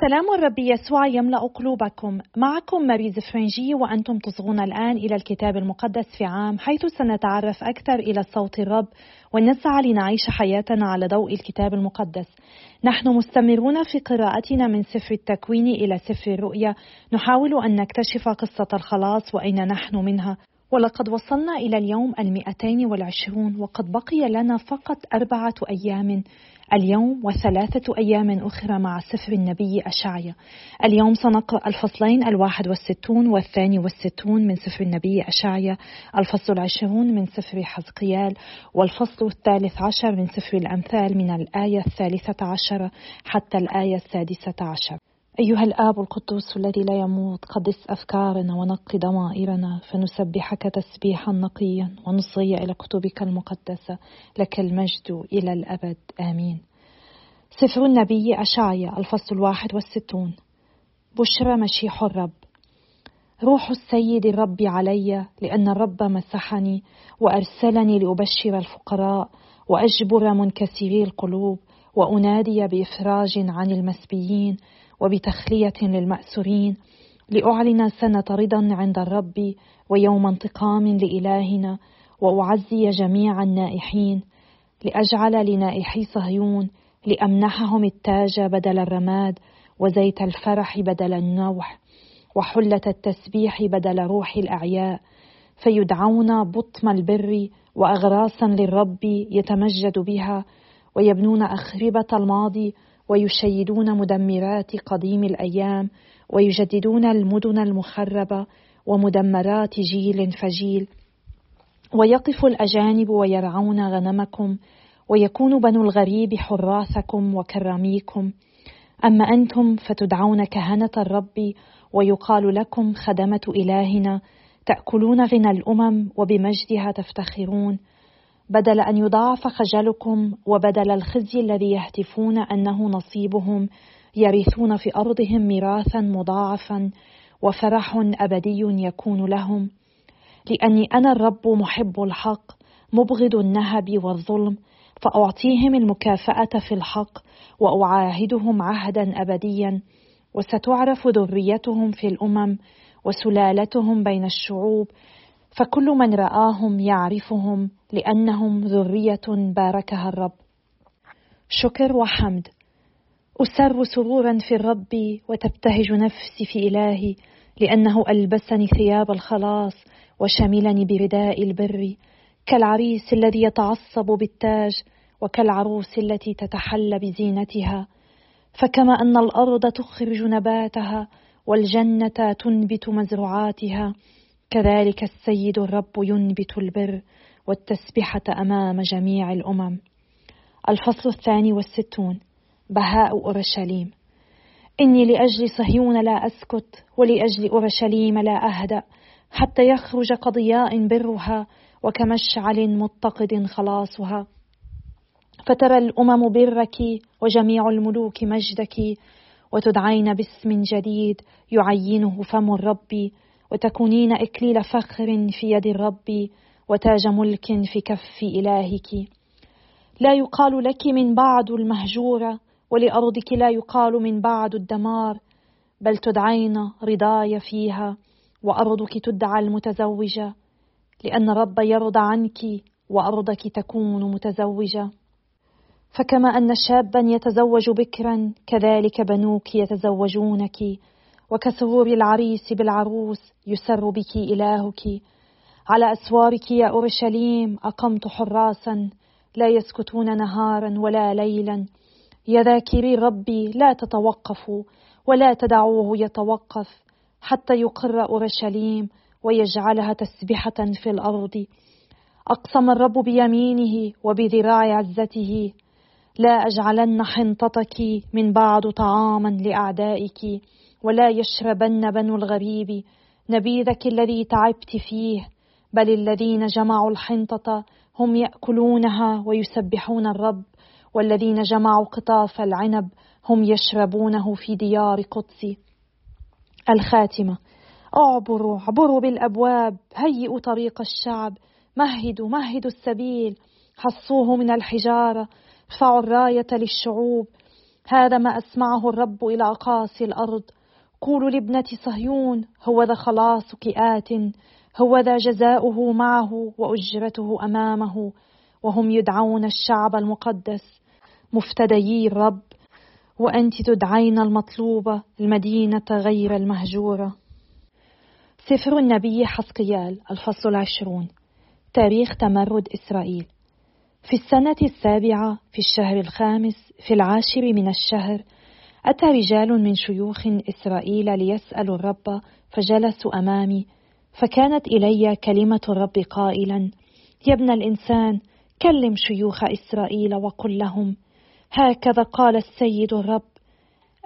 سلام الرب يسوع يملأ قلوبكم. معكم ماريز فرنجي وأنتم تصغون الآن إلى الكتاب المقدس في عام حيث سنتعرف أكثر إلى صوت الرب ونسعى لنعيش حياتنا على ضوء الكتاب المقدس. نحن مستمرون في قراءتنا من سفر التكوين إلى سفر الرؤيا. نحاول أن نكتشف قصة الخلاص وأين نحن منها. ولقد وصلنا إلى اليوم المئتين والعشرون وقد بقي لنا فقط أربعة أيام. اليوم وثلاثة أيام أخرى مع سفر النبي أشعيا. اليوم سنقرأ الفصلين الواحد والستون والثاني والستون من سفر النبي أشعيا الفصل العشرون من سفر حزقيال والفصل الثالث عشر من سفر الأمثال من الآية الثالثة عشر حتى الآية السادسة عشر. أيها الآب القدوس الذي لا يموت قدس أفكارنا ونقي ضمائرنا فنسبحك تسبيحا نقيا ونصغي إلى كتبك المقدسة لك المجد إلى الأبد. آمين. سفر النبي أشعيا الفصل الواحد والستون. بشرى مشيح الرب. روح السيد الرب علي لأن الرب مسحني وأرسلني لأبشر الفقراء وأجبر منكسري القلوب وأنادي بإفراج عن المسبيين وبتخلية للمأسورين لأعلن سنة رضا عند الرب ويوم انتقام لإلهنا وأعزي جميع النائحين لأجعل لنائحي صهيون لأمنحهم التاج بدل الرماد وزيت الفرح بدل النوح وحلة التسبيح بدل روح الأعياء فيدعون بطم البر وأغراسا للرب يتمجد بها ويبنون أخربة الماضي ويشيدون مدمرات قديم الأيام ويجددون المدن المخربة ومدمرات جيل فجيل. ويقف الأجانب ويرعون غنمكم ويكون بنو الغريب حراثكم وكراميكم. أما أنتم فتدعون كهنة الرب ويقال لكم خدمة إلهنا تأكلون غنى الأمم وبمجدها تفتخرون. بدل أن يضاعف خجلكم وبدل الخزي الذي يهتفون أنه نصيبهم يرثون في أرضهم ميراثا مضاعفا وفرح أبدي يكون لهم. لأني أنا الرب محب الحق مبغض النهب والظلم فأعطيهم المكافأة في الحق وأعاهدهم عهدا ابديا. وستعرف ذريتهم في الأمم وسلالتهم بين الشعوب فكل من رآهم يعرفهم لأنهم ذرية باركها الرب. شكر وحمد. أسر سرورا في الرب وتبتهج نفسي في إلهي لأنه ألبسني ثياب الخلاص وشملني برداء البر كالعريس الذي يتعصب بالتاج وكالعروس التي تتحلى بزينتها. فكما أن الأرض تخرج نباتها والجنة تنبت مزروعاتها كذلك السيد الرب ينبت البر والتسبحة أمام جميع الأمم. الفصل الثاني والستون. بهاء أورشليم. إني لأجل صهيون لا أسكت ولأجل أورشليم لا أهدأ حتى يخرج كضياء برها وكمشعل متقد خلاصها. فترى الأمم برك وجميع الملوك مجدك وتدعين باسم جديد يعينه فم الرب وتكونين إكليل فخر في يد الرب وتاج ملك في كف إلهك. لا يقال لك من بعد المهجورة ولأرضك لا يقال من بعد الدمار بل تدعين رضاي فيها وأرضك تدعى المتزوجة لأن رب يرضى عنك وأرضك تكون متزوجة فكما أن شابا يتزوج بكرا كذلك بنوك يتزوجونك. وكسرور العريس بالعروس يسر بك إلهك. على أسوارك يا أورشليم أقمت حراسا لا يسكتون نهارا ولا ليلا. يا ذاكري ربي لا تتوقفوا ولا تدعوه يتوقف حتى يقر أورشليم ويجعلها تسبحة في الأرض. أقسم الرب بيمينه وبذراع عزته. لا أجعلن حنطتك من بعد طعاما لأعدائك. ولا يشربن بنو الغريب نبيذك الذي تعبت فيه بل الذين جمعوا الحنطة هم يأكلونها ويسبحون الرب والذين جمعوا قطاف العنب هم يشربونه في ديار قدسي الخاتمة اعبروا عبروا بالأبواب هيئوا طريق الشعب مهدوا مهدوا السبيل حصوه من الحجارة ارفعوا الراية للشعوب. هذا ما أسمعه الرب إلى أقاصي الأرض قولوا لابنة صهيون هو ذا خلاصك آت هو ذا جزاؤه معه وأجرته أمامه وهم يدعون الشعب المقدس. مفتديي الرب وأنت تدعين المطلوبة المدينة غير المهجورة. سفر النبي حسقيال الفصل العشرون تاريخ تمرد إسرائيل. في السنة السابعة في الشهر الخامس في العاشر من الشهر أتى رجال من شيوخ إسرائيل ليسألوا الرب فجلسوا أمامي فكانت إلي كلمة الرب قائلا يا ابن الإنسان كلم شيوخ إسرائيل وقل لهم. هكذا قال السيد الرب.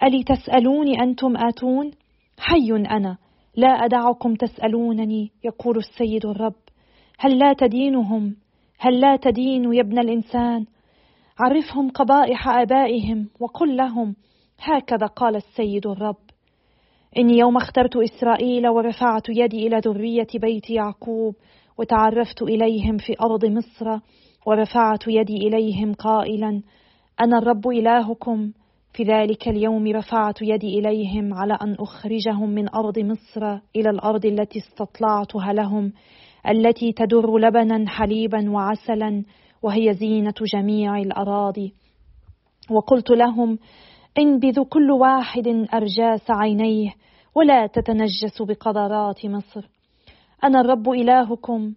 ألي تسألوني أنتم آتون؟ حي أنا لا أدعكم تسألونني يقول السيد الرب. هل لا تدينهم؟ هل لا تدين يا ابن الإنسان؟ عرفهم قبائح آبائهم وقل لهم هكذا قال السيد الرب. إني يوم اخترت إسرائيل ورفعت يدي إلى ذرية بيت يعقوب وتعرفت إليهم في أرض مصر ورفعت يدي إليهم قائلا أنا الرب إلهكم. في ذلك اليوم رفعت يدي إليهم على أن أخرجهم من أرض مصر إلى الأرض التي استطلعتها لهم التي تدر لبنا حليبا وعسلا وهي زينة جميع الأراضي. وقلت لهم انبذوا كل واحد أرجاس عينيه ولا تتنجسوا بقدرات مصر. أنا الرب إلهكم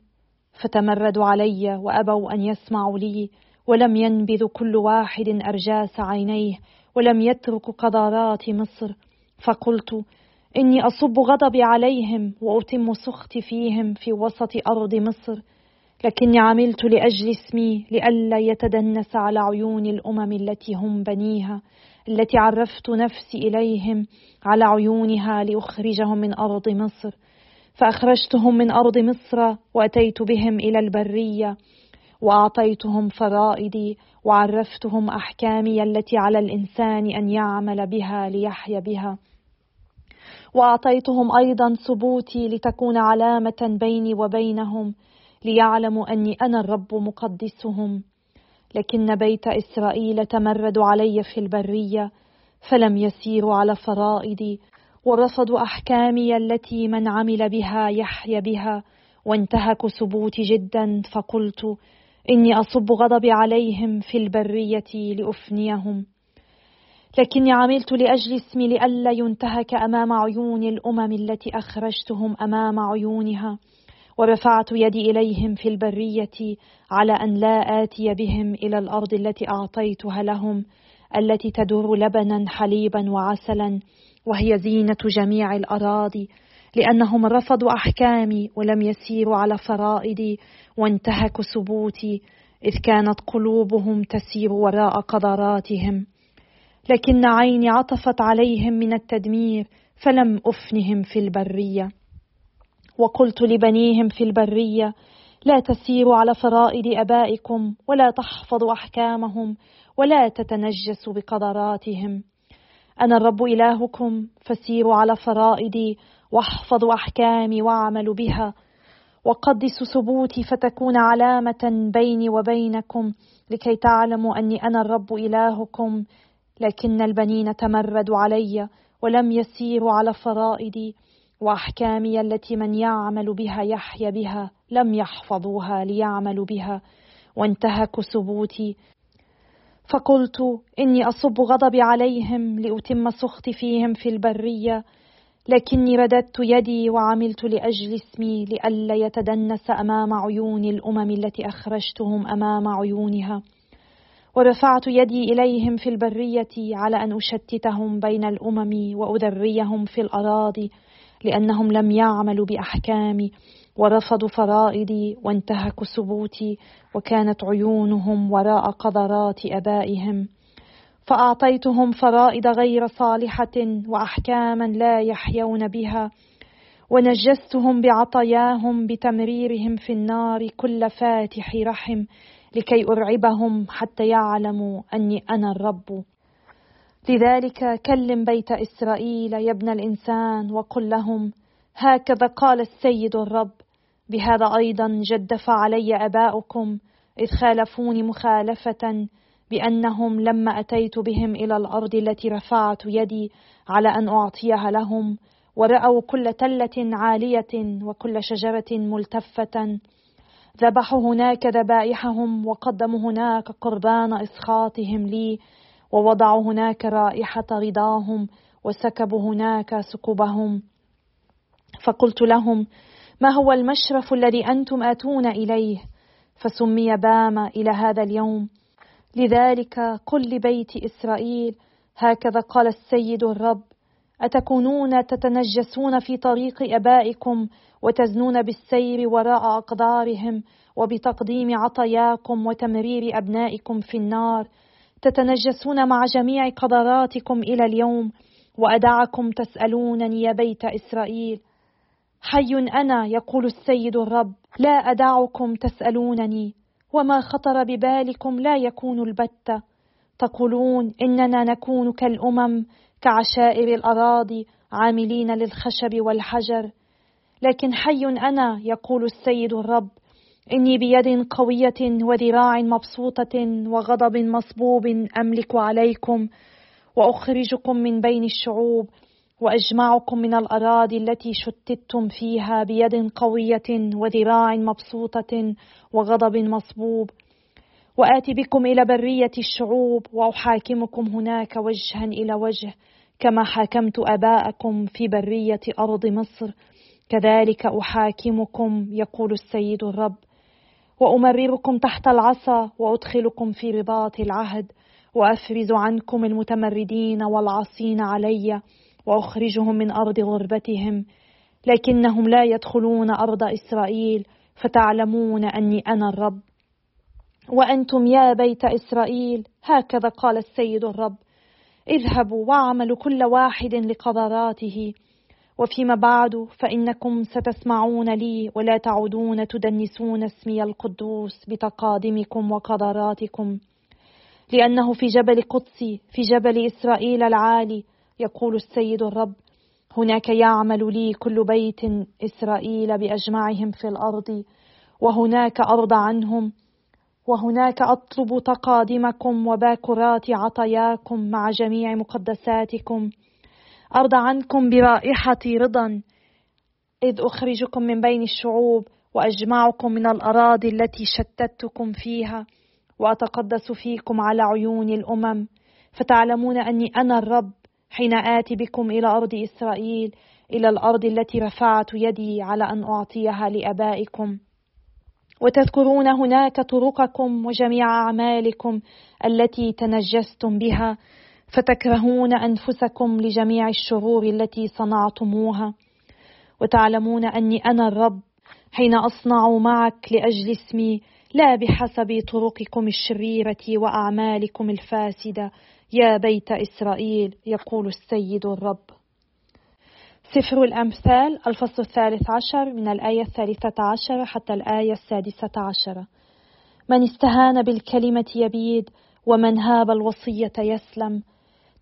فتمردوا علي وأبوا أن يسمعوا لي ولم ينبذ كل واحد أرجاس عينيه ولم يترك قدرات مصر. فقلت إني أصب غضبي عليهم وأتم سخطي فيهم في وسط أرض مصر. لكني عملت لأجل اسمي لئلا يتدنس على عيون الأمم التي هم بنيها التي عرفت نفسي إليهم على عيونها لأخرجهم من أرض مصر. فأخرجتهم من أرض مصر وأتيت بهم إلى البرية وأعطيتهم فرائدي وعرفتهم أحكامي التي على الإنسان أن يعمل بها ليحيا بها. وأعطيتهم أيضا ثبوتي لتكون علامة بيني وبينهم ليعلموا أني أنا الرب مقدسهم. لكن بيت إسرائيل تمردوا علي في البرية فلم يسيروا على فرائدي ورفضوا أحكامي التي من عمل بها يحيا بها وانتهكوا ثبوتي جدا فقلت إني أصب غضبي عليهم في البرية لأفنيهم. لكني عملت لأجل اسمي لئلا ينتهك أمام عيون الأمم التي أخرجتهم أمام عيونها. ورفعت يدي إليهم في البرية على أن لا آتي بهم إلى الأرض التي أعطيتها لهم التي تدور لبنا حليبا وعسلا وهي زينة جميع الأراضي لأنهم رفضوا أحكامي ولم يسيروا على فرائدي وانتهكوا ثبوتي إذ كانت قلوبهم تسير وراء قدراتهم. لكن عيني عطفت عليهم من التدمير فلم أفنهم في البرية. وقلت لبنيهم في البرية لا تسيروا على فرائد آبائكم ولا تحفظوا أحكامهم ولا تتنجسوا بقدراتهم. أنا الرب إلهكم فسيروا على فرائدي واحفظوا أحكامي وأعملوا بها. وقدسوا ثبوتي فتكون علامة بيني وبينكم لكي تعلموا أني أنا الرب إلهكم. لكن البنين تمردوا علي ولم يسيروا على فرائدي وأحكامي التي من يعمل بها يحيا بها لم يحفظوها ليعملوا بها. وانتهكوا ثبوتي فقلت إني أصب غضبي عليهم لأتم سخطي فيهم في البرية. لكني رددت يدي وعملت لأجل اسمي لئلا يتدنس أمام عيون الأمم التي أخرجتهم أمام عيونها. ورفعت يدي إليهم في البرية على أن أشتتهم بين الأمم واذريهم في الأراضي. لأنهم لم يعملوا باحكامي ورفضوا فرائدي وانتهكوا ثبوتي وكانت عيونهم وراء قدرات آبائهم. فأعطيتهم فرائد غير صالحة وأحكاما لا يحيون بها. ونجستهم بعطاياهم بتمريرهم في النار كل فاتح رحم لكي أرعبهم حتى يعلموا أني أنا الرب. لذلك كلم بيت إسرائيل يا ابن الإنسان وقل لهم هكذا قال السيد الرب. بهذا أيضا جدف علي أباؤكم إذ خالفوني مخالفة بأنهم لما أتيت بهم إلى الأرض التي رفعت يدي على أن أعطيها لهم ورأوا كل تلة عالية وكل شجرة ملتفة. ذبحوا هناك ذبائحهم وقدموا هناك قربان إسخاطهم لي ووضعوا هناك رائحة رضاهم وسكبوا هناك سكبهم فقلت لهم ما هو المشرف الذي أنتم آتون إليه؟ فسمي بام إلى هذا اليوم. لذلك قل لبيت إسرائيل هكذا قال السيد الرب أتكونون تتنجسون في طريق أبائكم وتزنون بالسير وراء أقدارهم وبتقديم عطاياكم وتمرير أبنائكم في النار؟ تتنجسون مع جميع قدراتكم إلى اليوم وأدعكم تسألونني يا بيت إسرائيل. حي أنا يقول السيد الرب لا أدعكم تسألونني. وما خطر ببالكم لا يكون البتة. تقولون إننا نكون كالأمم كعشائر الأراضي عاملين للخشب والحجر. لكن حي أنا يقول السيد الرب إني بيد قوية وذراع مبسوطة وغضب مصبوب أملك عليكم وأخرجكم من بين الشعوب وأجمعكم من الأراضي التي شتتم فيها بيد قوية وذراع مبسوطة وغضب مصبوب. وآتي بكم إلى برية الشعوب وأحاكمكم هناك وجها إلى وجه كما حاكمت آباءكم في برية أرض مصر. كذلك أحاكمكم يقول السيد الرب. وأمرركم تحت العصا وأدخلكم في رباط العهد وأفرز عنكم المتمردين والعصين علي وأخرجهم من أرض غربتهم. لكنهم لا يدخلون أرض إسرائيل فتعلمون أني أنا الرب. وأنتم يا بيت إسرائيل هكذا قال السيد الرب. اذهبوا واعملوا كل واحد لقدراته وفيما بعد فإنكم ستسمعون لي ولا تعودون تدنسون اسمي القدوس بتقادمكم وقدراتكم. لأنه في جبل قدسي في جبل إسرائيل العالي يقول السيد الرب هناك يعمل لي كل بيت إسرائيل بأجمعهم في الأرض وهناك أرضى عنهم وهناك أطلب تقادمكم وباكرات عطاياكم مع جميع مقدساتكم. ارضى عنكم برائحة رضا إذ أخرجكم من بين الشعوب وأجمعكم من الأراضي التي شتتكم فيها وأتقدس فيكم على عيون الأمم. فتعلمون أني أنا الرب حين آتي بكم إلى أرض إسرائيل إلى الأرض التي رفعت يدي على أن أعطيها لآبائكم. وتذكرون هناك طرقكم وجميع أعمالكم التي تنجستم بها. فتكرهون أنفسكم لجميع الشرور التي صنعتموها وتعلمون أني أنا الرب حين أصنع معك لأجل اسمي لا بحسب طرقكم الشريرة وأعمالكم الفاسدة. يا بيت إسرائيل يقول السيد الرب. سفر الأمثال الفصل الثالث عشر من الآية الثالثة عشر حتى الآية السادسة عشر. من استهان بالكلمة يبيد ومن هاب الوصية يسلم.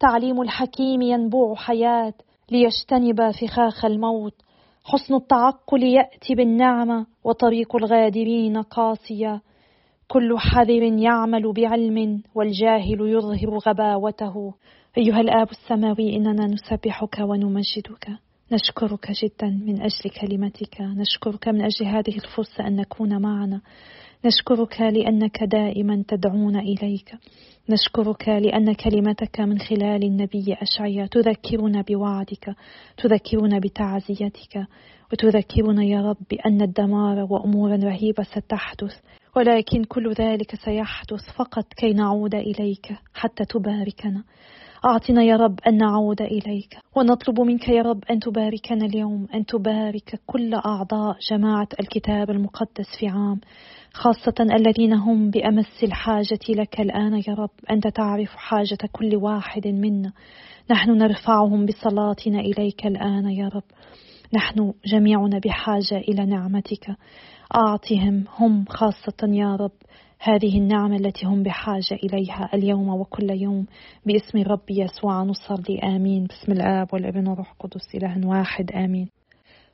تعليم الحكيم ينبوع حياة ليجتنب فخاخ الموت. حسن التعقل يأتي بالنعمة وطريق الغادرين قاسية كل حذر يعمل بعلم والجاهل يظهر غباوته. أيها الآب السماوي إننا نسبحك ونمجدك. نشكرك جدا من أجل كلمتك. نشكرك من أجل هذه الفرصة أن نكون معنا. نشكرك لأنك دائما تدعونا إليك. نشكرك لأن كلمتك من خلال النبي أشعيا. تذكرنا بوعدك تذكرنا بتعزيتك وتذكرنا يا رب بأن الدمار وأمورا رهيبة ستحدث ولكن كل ذلك سيحدث فقط كي نعود إليك حتى تباركنا. أعطنا يا رب أن نعود إليك ونطلب منك يا رب أن تباركنا اليوم أن تبارك كل أعضاء جماعة الكتاب المقدس في عام. خاصة الذين هم بأمس الحاجة لك الآن يا رب. أنت تعرف حاجة كل واحد منا. نحن نرفعهم بصلاتنا إليك الآن يا رب. نحن جميعنا بحاجة إلى نعمتك. أعطهم هم خاصة يا رب هذه النعمة التي هم بحاجة إليها اليوم وكل يوم. باسم الرب يسوع نصلي. آمين. بسم الآب والابن والروح القدس إله واحد. آمين.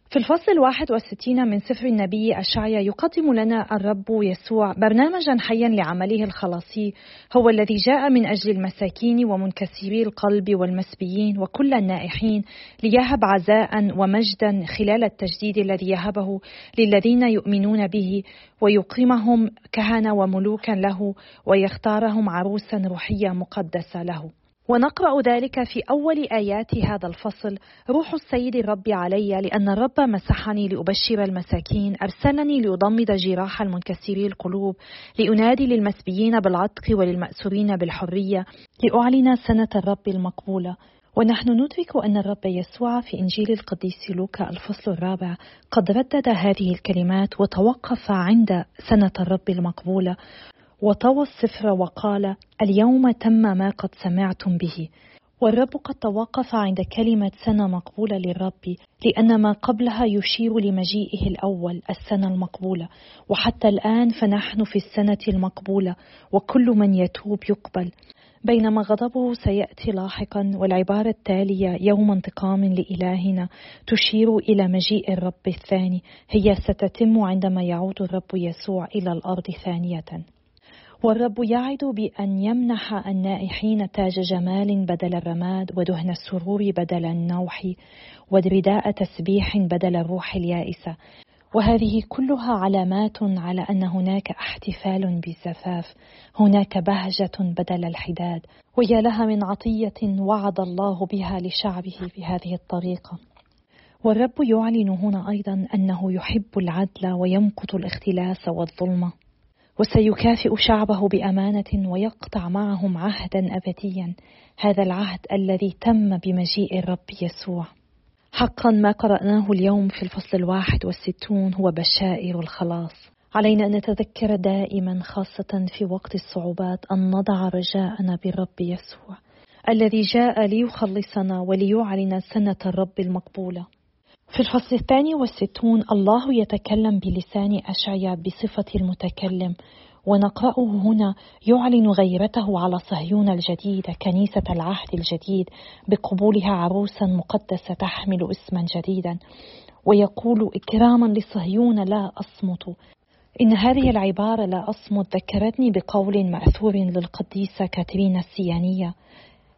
في الفصل الواحد والستين من سفر النبي أشعيا يقدم لنا الرب يسوع برنامجا حيا لعمله الخلاصي هو الذي جاء من أجل المساكين ومنكسري القلب والمسبيين وكل النائحين ليهب عزاء ومجدا خلال التجديد الذي يهبه للذين يؤمنون به ويقيمهم كهنة وملوكا له ويختارهم عروسا روحية مقدسة له. ونقرأ ذلك في أول آيات هذا الفصل. روح السيد الرب علي لأن الرب مسحني لأبشر المساكين أرسلني لأضمد جراح المنكسري القلوب لأنادي للمسبيين بالعتق وللمأسورين بالحرية لأعلن سنة الرب المقبولة. ونحن ندرك أن الرب يسوع في إنجيل القديس لوكا الفصل الرابع قد ردد هذه الكلمات وتوقف عند سنة الرب المقبولة. وطوى السفر وقال اليوم تم ما قد سمعتم به. والرب قد توقف عند كلمة سنة مقبولة للرب لأن ما قبلها يشير لمجيئه الأول السنة المقبولة. وحتى الآن فنحن في السنة المقبولة وكل من يتوب يقبل. بينما غضبه سيأتي لاحقا والعبارة التالية يوم انتقام لإلهنا تشير إلى مجيء الرب الثاني هي ستتم عندما يعود الرب يسوع إلى الأرض ثانية. والرب يعد بأن يمنح النائحين تاج جمال بدل الرماد ودهن السرور بدل النوح ورداء تسبيح بدل الروح اليائسة. وهذه كلها علامات على أن هناك احتفال بالزفاف هناك بهجة بدل الحداد ويا لها من عطية وعد الله بها لشعبه بهذه الطريقة. والرب يعلن هنا أيضا أنه يحب العدل ويمقت الاختلاس والظلمة وسيكافئ شعبه بأمانة ويقطع معهم عهدا أبديا. هذا العهد الذي تم بمجيء الرب يسوع. حقا ما قرأناه اليوم في الفصل الواحد والستون هو بشائر الخلاص. علينا أن نتذكر دائما خاصة في وقت الصعوبات أن نضع رجاءنا بالرب يسوع الذي جاء ليخلصنا وليعلن سنة الرب المقبولة. في الفصل الثاني والستون الله يتكلم بلسان أشعيا بصفة المتكلم ونقرأه هنا يعلن غيرته على صهيون الجديدة كنيسة العهد الجديد بقبولها عروسا مقدسة تحمل اسما جديدا. ويقول إكراما لصهيون لا أصمت. إن هذه العبارة لا أصمت ذكرتني بقول مأثور للقديسة كاترين السيانية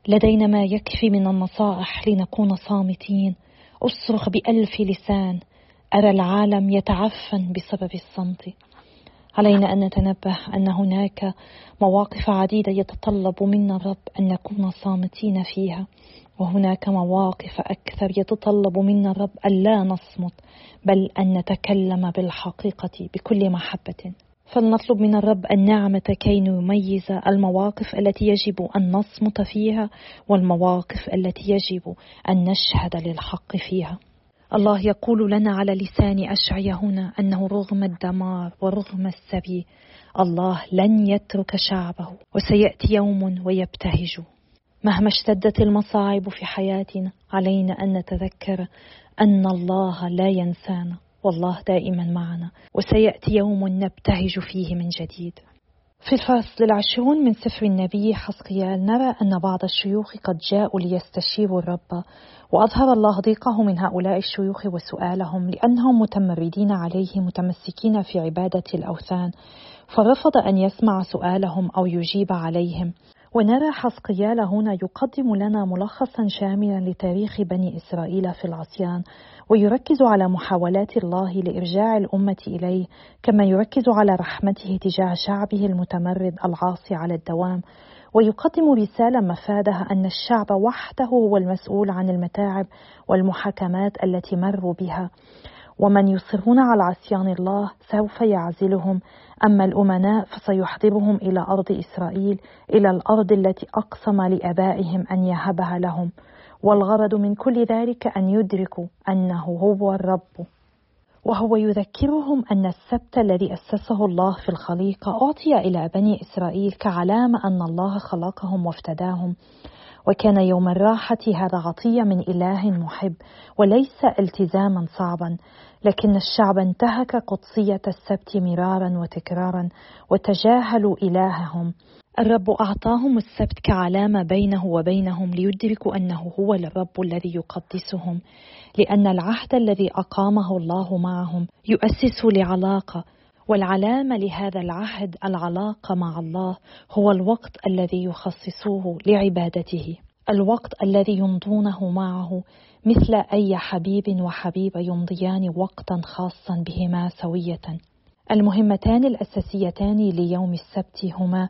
لدينا ما يكفي من النصائح لنكون صامتين. أصرخ بألف لسان. أرى العالم يتعفن بسبب الصمت. علينا أن نتنبه أن هناك مواقف عديدة يتطلب منا الرب أن نكون صامتين فيها. وهناك مواقف أكثر يتطلب منا الرب أن لا نصمت بل أن نتكلم بالحقيقة بكل محبة. فلنطلب من الرب النعمة كي نميز المواقف التي يجب أن نصمت فيها والمواقف التي يجب أن نشهد للحق فيها. الله يقول لنا على لسان أشعيا هنا أنه رغم الدمار ورغم السبي الله لن يترك شعبه وسيأتي يوم ويبتهج مهما اشتدت المصاعب في حياتنا علينا أن نتذكر أن الله لا ينسانا والله دائما معنا وسيأتي يوم نبتهج فيه من جديد. في الفصل العشرون من سفر النبي حسقيال نرى أن بعض الشيوخ قد جاءوا ليستشيروا الرب وأظهر الله ضيقه من هؤلاء الشيوخ وسؤالهم لأنهم متمردين عليه متمسكين في عبادة الأوثان فرفض أن يسمع سؤالهم أو يجيب عليهم. ونرى حسقيال هنا يقدم لنا ملخصا شاملا لتاريخ بني إسرائيل في العصيان ويركز على محاولات الله لإرجاع الأمة إليه كما يركز على رحمته تجاه شعبه المتمرد العاصي على الدوام ويقدم رسالة مفادها أن الشعب وحده هو المسؤول عن المتاعب والمحاكمات التي مروا بها. ومن يصرون على عصيان الله سوف يعزلهم. أما الأمناء فسيحضرهم إلى أرض إسرائيل إلى الأرض التي أقسم لآبائهم أن يهبها لهم. والغرض من كل ذلك أن يدركوا أنه هو الرب. وهو يذكرهم أن السبت الذي أسسه الله في الخليقة أعطي إلى بني إسرائيل كعلامة أن الله خلقهم وافتداهم. وكان يوم الراحة هذا عطية من إله محب وليس التزاما صعبا. لكن الشعب انتهك قدسية السبت مرارا وتكرارا وتجاهلوا إلههم. الرب أعطاهم السبت كعلامة بينه وبينهم ليدركوا أنه هو الرب الذي يقدسهم لأن العهد الذي أقامه الله معهم يؤسس لعلاقة والعلامة لهذا العهد العلاقة مع الله هو الوقت الذي يخصصوه لعبادته. الوقت الذي يمضونه معه مثل أي حبيب وحبيبة يمضيان وقتا خاصا بهما سوية. المهمتان الأساسيتان ليوم السبت هما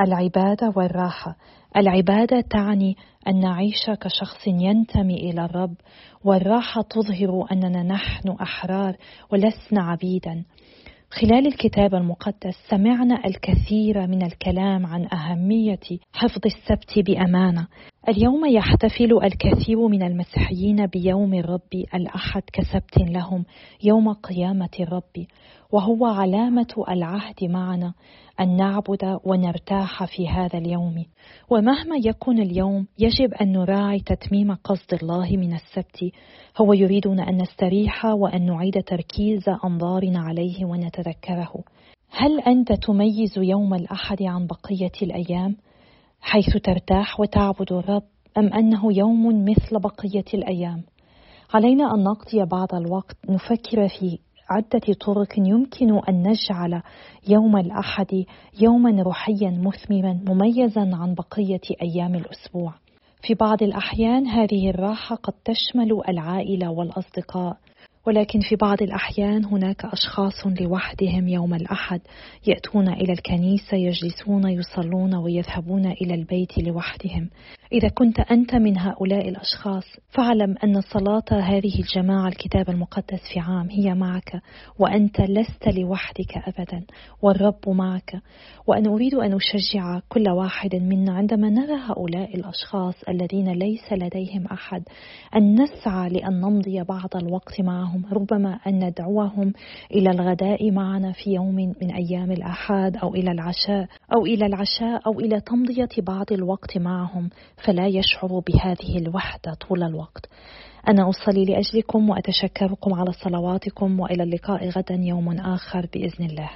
العبادة والراحة. العبادة تعني أن نعيش كشخص ينتمي إلى الرب والراحة تظهر أننا نحن أحرار ولسنا عبيدا. خلال الكتاب المقدس سمعنا الكثير من الكلام عن أهمية حفظ السبت بأمانة. اليوم يحتفل الكثير من المسيحيين بيوم الرب الأحد كسبت لهم يوم قيامة الرب، وهو علامة العهد معنا أن نعبد ونرتاح في هذا اليوم. ومهما يكن اليوم يجب أن نراعي تتميم قصد الله من السبت، هو يريدنا أن نستريح وأن نعيد تركيز أنظارنا عليه ونتذكره. هل أنت تميز يوم الأحد عن بقية الأيام؟ حيث ترتاح وتعبد الرب أم أنه يوم مثل بقية الأيام؟ علينا أن نقضي بعض الوقت نفكر في عدة طرق يمكن أن نجعل يوم الأحد يوما روحيا مثمرا مميزا عن بقية أيام الأسبوع. في بعض الأحيان هذه الراحة قد تشمل العائلة والأصدقاء ولكن في بعض الأحيان هناك أشخاص لوحدهم يوم الأحد يأتون إلى الكنيسة يجلسون يصلون ويذهبون إلى البيت لوحدهم. إذا كنت أنت من هؤلاء الأشخاص فاعلم أن صلاة هذه الجماعة الكتاب المقدس في عام هي معك وأنت لست لوحدك أبدا والرب معك. وأنا أريد أن أشجع كل واحد منا عندما نرى هؤلاء الأشخاص الذين ليس لديهم أحد أن نسعى لأن نمضي بعض الوقت معهم. ربما أن ندعوهم إلى الغداء معنا في يوم من أيام الأحد أو إلى العشاء أو إلى العشاء أو إلى تمضية بعض الوقت معهم فلا يشعر بهذه الوحدة طول الوقت. أنا أصلي لأجلكم وأتشكركم على صلواتكم وإلى اللقاء غدا يوم آخر بإذن الله.